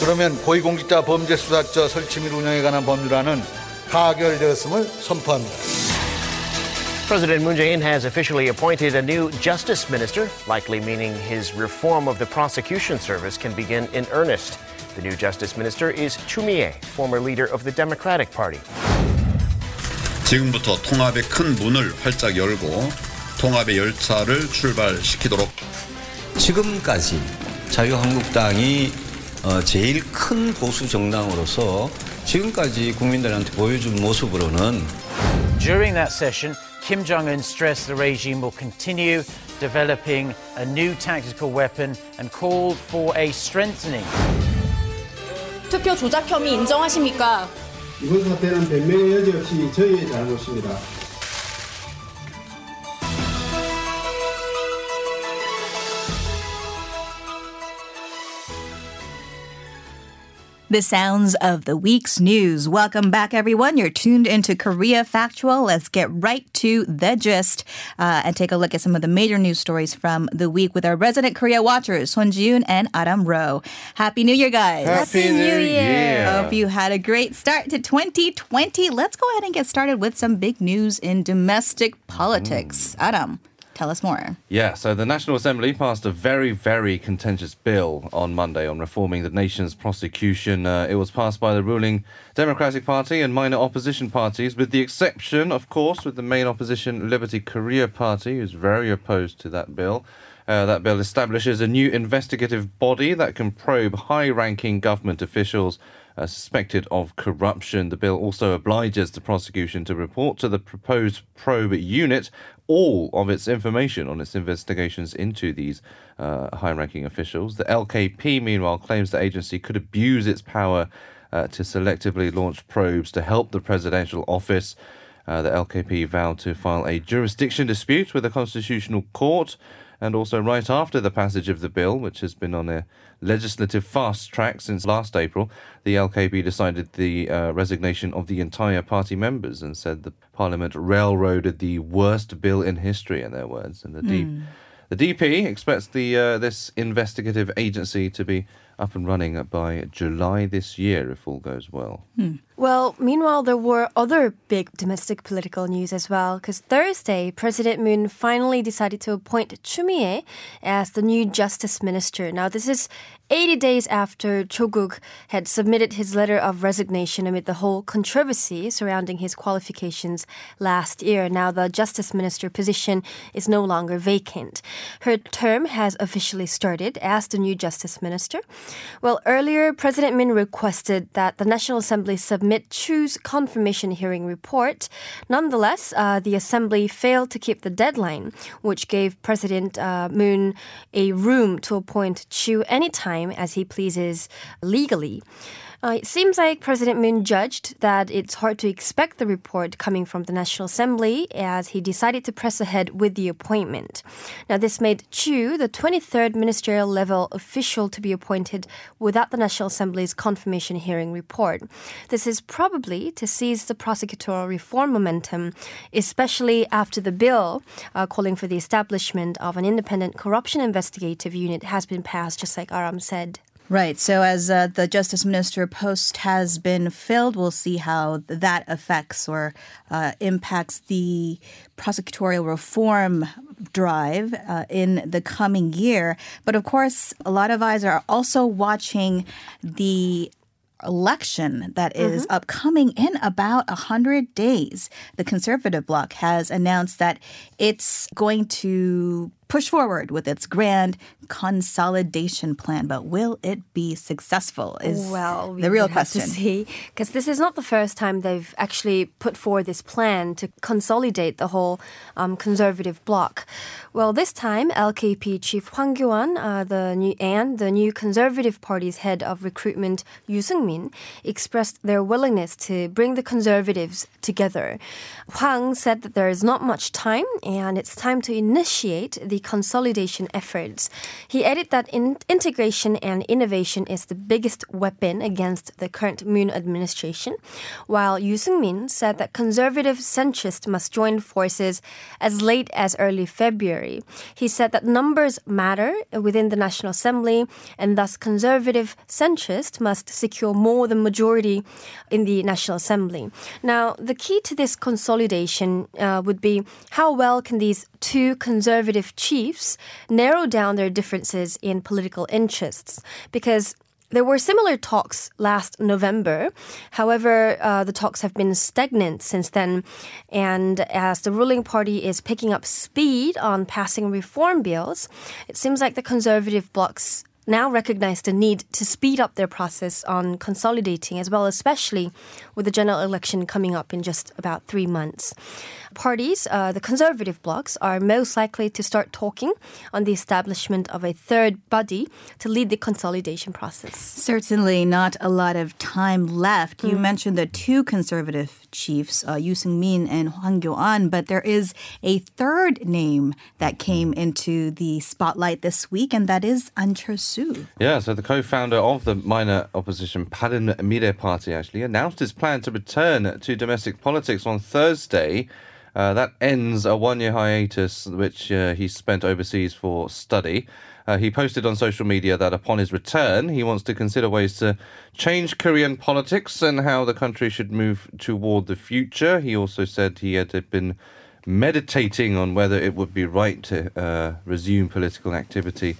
그러면 고위공직자 범죄수사처 설치 및 운영에 관한 법률안은 가결되었음을 선포합니다. President Moon Jae-in has officially appointed a new justice minister, likely meaning his reform of the prosecution service can begin in earnest. The new justice minister is Chu Mi-ae, former leader of the Democratic Party. 지금부터 통합의 큰 문을 활짝 열고 통합의 열차를 출발시키도록 지금까지 자유한국당이 어, 제일 큰 보수 정당으로서 지금까지 국민들한테 보여준 모습으로는 During that session, Kim Jong un stressed the regime will continue developing a new tactical weapon and called for a strengthening. 투표 조작 혐의 인정하십니까? 이번 사태는 변명의 여지 없이 저희의 잘못입니다. The sounds of the week's news. Welcome back, everyone. You're tuned into Korea Factual. Let's get right to the gist uh, and take a look at some of the major news stories from the week with our resident Korea watchers, Son Jiun and Adam Rowe. Happy New Year, guys. Happy New Year. Hope you had a great start to 2020. Let's go ahead and get started with some big news in domestic politics. Adam. Tell us more. Yeah, so the National Assembly passed a very, very contentious bill on Monday on reforming the nation's prosecution. Uh, it was passed by the ruling Democratic Party and minor opposition parties, with the exception, of course, with the main opposition Liberty Korea Party, who's very opposed to that bill. Uh, that bill establishes a new investigative body that can probe high ranking government officials uh, suspected of corruption. The bill also obliges the prosecution to report to the proposed probe unit all of its information on its investigations into these uh, high ranking officials. The LKP, meanwhile, claims the agency could abuse its power uh, to selectively launch probes to help the presidential office. Uh, the LKP vowed to file a jurisdiction dispute with the Constitutional Court. And also, right after the passage of the bill, which has been on a legislative fast track since last April, the LKP decided the uh, resignation of the entire party members and said the parliament railroaded the worst bill in history, in their words. And the, D- the DP expects the uh, this investigative agency to be up and running by July this year, if all goes well. Hmm. Well, meanwhile, there were other big domestic political news as well, because Thursday, President Moon finally decided to appoint Chu Mi-ae as the new justice minister. Now, this is 80 days after Cho Guk had submitted his letter of resignation amid the whole controversy surrounding his qualifications last year. Now, the justice minister position is no longer vacant. Her term has officially started as the new justice minister. Well, earlier, President Moon requested that the National Assembly submit Chu's confirmation hearing report. Nonetheless, uh, the Assembly failed to keep the deadline, which gave President uh, Moon a room to appoint Chu anytime as he pleases legally. Uh, it seems like President Moon judged that it's hard to expect the report coming from the National Assembly as he decided to press ahead with the appointment. Now, this made Chu the 23rd ministerial level official to be appointed without the National Assembly's confirmation hearing report. This is probably to seize the prosecutorial reform momentum, especially after the bill uh, calling for the establishment of an independent corruption investigative unit has been passed, just like Aram said. Right. So, as uh, the justice minister post has been filled, we'll see how that affects or uh, impacts the prosecutorial reform drive uh, in the coming year. But of course, a lot of eyes are also watching the election that is upcoming in about 100 days. The conservative bloc has announced that it's going to push forward with its grand consolidation plan, but will it be successful? Is well, we the real question. to see because this is not the first time they've actually put forward this plan to consolidate the whole um, conservative bloc. Well, this time LKP chief Hwang Kyo-an, uh, the new and the new Conservative Party's head of recruitment Yoo Seung-min expressed their willingness to bring the conservatives together. Hwang said that there is not much time and it's time to initiate the consolidation efforts. He added that in- integration and innovation is the biggest weapon against the current Moon administration, while Yoo Seung-min said that conservative centrists must join forces as late as early February. He said that numbers matter within the National Assembly, and thus conservative centrists must secure more than majority in the National Assembly. Now, the key to this consolidation uh, would be how well can these two conservative chiefs narrow down their differences in political interests? Because there were similar talks last November. However, uh, the talks have been stagnant since then. And as the ruling party is picking up speed on passing reform bills, it seems like the conservative blocs now recognize the need to speed up their process on consolidating as well, especially with the general election coming up in just about three months. Parties, uh, the conservative blocs, are most likely to start talking on the establishment of a third body to lead the consolidation process. Certainly not a lot of time left. You mentioned the two conservative chiefs, uh, Yoo Seung-min and Hwang Kyo-an, but there is a third name that came into the spotlight this week, and that is An Chul-soo. Yeah, so the co-founder of the minor opposition Bareun Mirae Party actually announced his plan to return to domestic politics on Thursday. Uh, that ends a one-year hiatus which uh, he spent overseas for study. Uh, he posted on social media that upon his return, he wants to consider ways to change Korean politics and how the country should move toward the future. He also said he had been meditating on whether it would be right to uh, resume political activity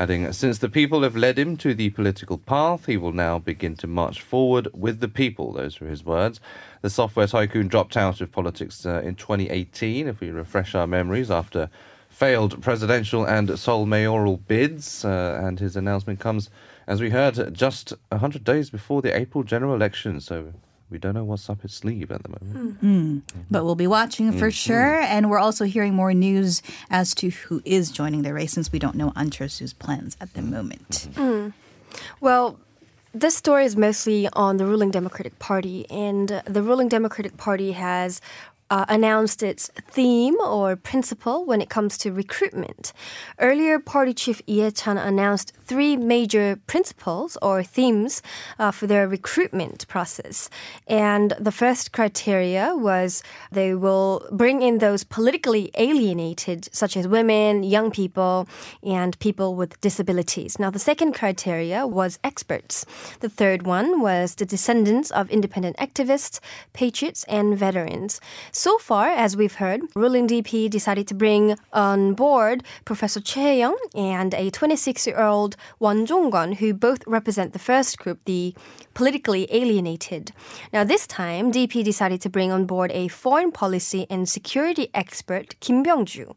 adding, Since the people have led him to the political path, he will now begin to march forward with the people. Those were his words. The software tycoon dropped out of politics uh, in 2018, if we refresh our memories, after failed presidential and Seoul mayoral bids. Uh, and his announcement comes, as we heard, just 100 days before the April general election. So we don't know what's up his sleeve at the moment. Mm. But we'll be watching for sure. And we're also hearing more news as to who is joining the race since we don't know An Chul-soo's plans at the moment. Mm. Well, this story is mostly on the ruling Democratic Party, and the ruling Democratic Party has uh, announced its theme or principle when it comes to recruitment. Earlier, party chief Lee Chan announced three major principles or themes uh, for their recruitment process. And the first criteria was they will bring in those politically alienated, such as women, young people, and people with disabilities. Now, the second criteria was experts. The third one was the descendants of independent activists, patriots, and veterans. So far, as we've heard, ruling DP decided to bring on board Professor Choi Young and a 26-year-old Won Jong-gon, who both represent the first group, the politically alienated. Now, this time, DP decided to bring on board a foreign policy and security expert, Kim Byung-ju.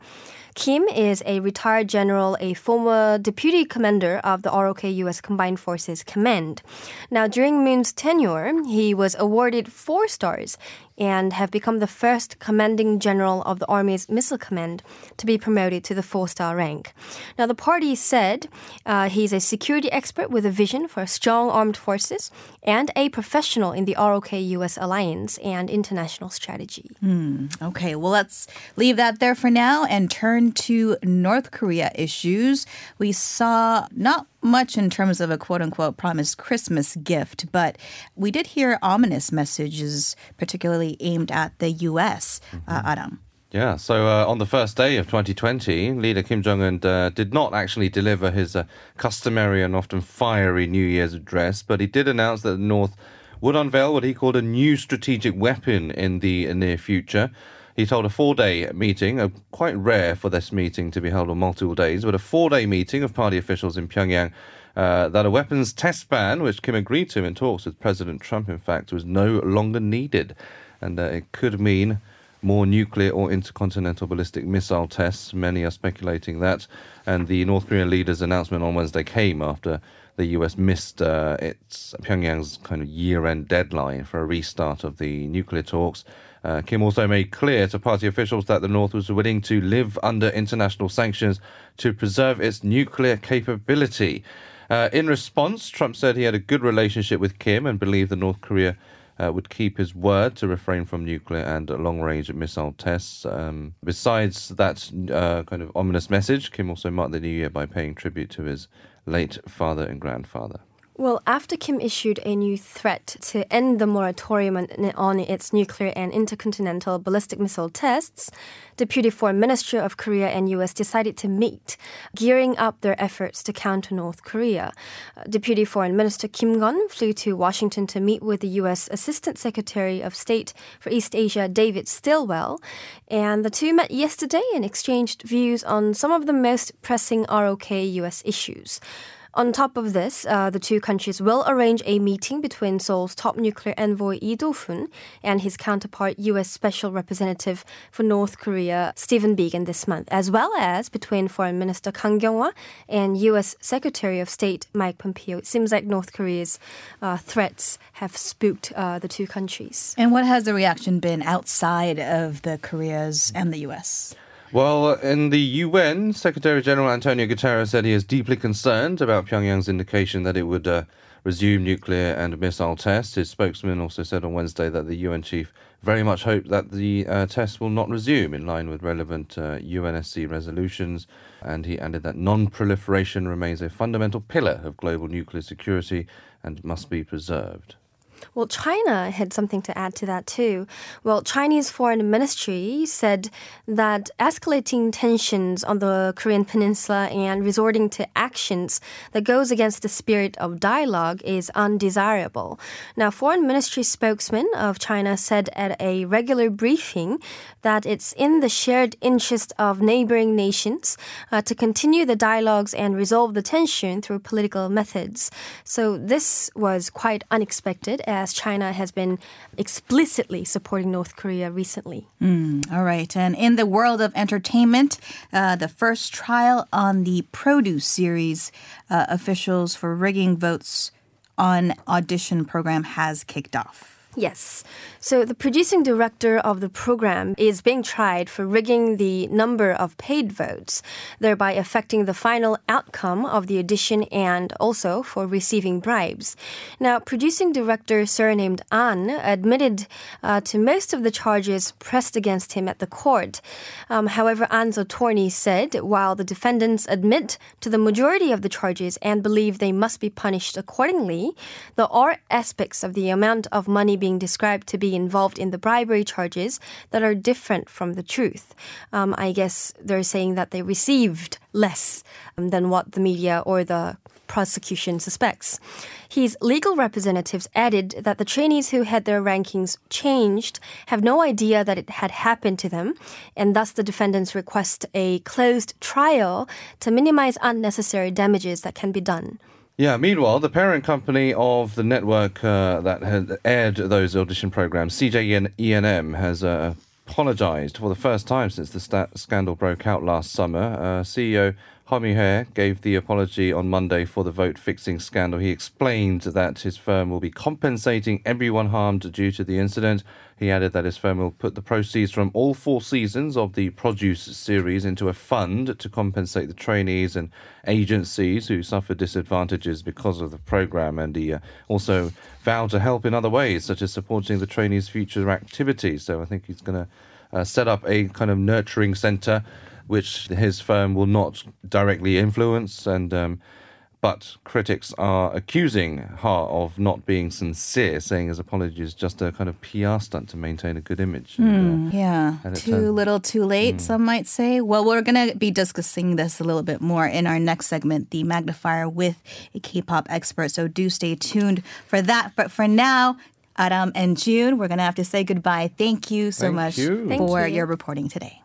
Kim is a retired general, a former deputy commander of the ROK U.S. Combined Forces Command. Now, during Moon's tenure, he was awarded four stars and have become the first commanding general of the Army's Missile Command to be promoted to the four star rank. Now, the party said uh, he's a security expert with a vision for strong armed forces and a professional in the ROK US alliance and international strategy. Hmm. Okay, well, let's leave that there for now and turn to North Korea issues. We saw not much in terms of a quote unquote promised Christmas gift, but we did hear ominous messages, particularly aimed at the U.S. Uh, Adam. Yeah, so uh, on the first day of 2020, leader Kim Jong un uh, did not actually deliver his uh, customary and often fiery New Year's address, but he did announce that the North would unveil what he called a new strategic weapon in the near future. He told a four day meeting, quite rare for this meeting to be held on multiple days, but a four day meeting of party officials in Pyongyang. Uh, that a weapons test ban, which Kim agreed to in talks with President Trump, in fact, was no longer needed. And uh, it could mean more nuclear or intercontinental ballistic missile tests. Many are speculating that. And the North Korean leader's announcement on Wednesday came after the US missed uh, its Pyongyang's kind of year-end deadline for a restart of the nuclear talks. Uh, Kim also made clear to party officials that the North was willing to live under international sanctions to preserve its nuclear capability. Uh, in response, Trump said he had a good relationship with Kim and believed that North Korea uh, would keep his word to refrain from nuclear and long range missile tests. Um, besides that uh, kind of ominous message, Kim also marked the new year by paying tribute to his late father and grandfather. Well, after Kim issued a new threat to end the moratorium on, its nuclear and intercontinental ballistic missile tests, Deputy Foreign Minister of Korea and US decided to meet, gearing up their efforts to counter North Korea. Deputy Foreign Minister Kim Gun flew to Washington to meet with the US Assistant Secretary of State for East Asia, David Stilwell, and the two met yesterday and exchanged views on some of the most pressing ROK US issues. On top of this, uh, the two countries will arrange a meeting between Seoul's top nuclear envoy Lee Do-hun and his counterpart, U.S. Special Representative for North Korea, Stephen Biegun, this month, as well as between Foreign Minister Kang Kyung-hwa and U.S. Secretary of State Mike Pompeo. It seems like North Korea's uh, threats have spooked uh, the two countries. And what has the reaction been outside of the Koreas and the U.S.? Well, in the UN, Secretary General Antonio Guterres said he is deeply concerned about Pyongyang's indication that it would uh, resume nuclear and missile tests. His spokesman also said on Wednesday that the UN chief very much hoped that the uh, tests will not resume in line with relevant uh, UNSC resolutions. And he added that non proliferation remains a fundamental pillar of global nuclear security and must be preserved. Well, China had something to add to that too. Well, Chinese foreign ministry said that escalating tensions on the Korean peninsula and resorting to actions that goes against the spirit of dialogue is undesirable. Now, foreign ministry spokesman of China said at a regular briefing that it's in the shared interest of neighboring nations uh, to continue the dialogues and resolve the tension through political methods. So this was quite unexpected as China has been explicitly supporting North Korea recently. Mm, all right. And in the world of entertainment, uh, the first trial on the Produce series uh, officials for rigging votes on audition program has kicked off. Yes. So the producing director of the program is being tried for rigging the number of paid votes, thereby affecting the final outcome of the audition and also for receiving bribes. Now, producing director surnamed An admitted uh, to most of the charges pressed against him at the court. Um, however, An's attorney said while the defendants admit to the majority of the charges and believe they must be punished accordingly, there are aspects of the amount of money being described to be involved in the bribery charges that are different from the truth. Um, I guess they're saying that they received less um, than what the media or the prosecution suspects. His legal representatives added that the trainees who had their rankings changed have no idea that it had happened to them, and thus the defendants request a closed trial to minimize unnecessary damages that can be done. Yeah, meanwhile, the parent company of the network uh, that had aired those audition programs, CJ ENM, has uh, apologized for the first time since the sta- scandal broke out last summer. Uh, CEO Hye gave the apology on Monday for the vote fixing scandal. He explained that his firm will be compensating everyone harmed due to the incident. He added that his firm will put the proceeds from all four seasons of the Produce series into a fund to compensate the trainees and agencies who suffered disadvantages because of the program. And he uh, also vowed to help in other ways, such as supporting the trainees' future activities. So I think he's going to uh, set up a kind of nurturing center which his firm will not directly influence. And um, but critics are accusing Ha of not being sincere, saying his apology is just a kind of PR stunt to maintain a good image. And, uh, yeah, too turned- little, too late. Some might say. Well, we're gonna be discussing this a little bit more in our next segment, the magnifier with a K-pop expert. So do stay tuned for that. But for now. Adam and June, we're going to have to say goodbye. Thank you so Thank much you. For you. your reporting today.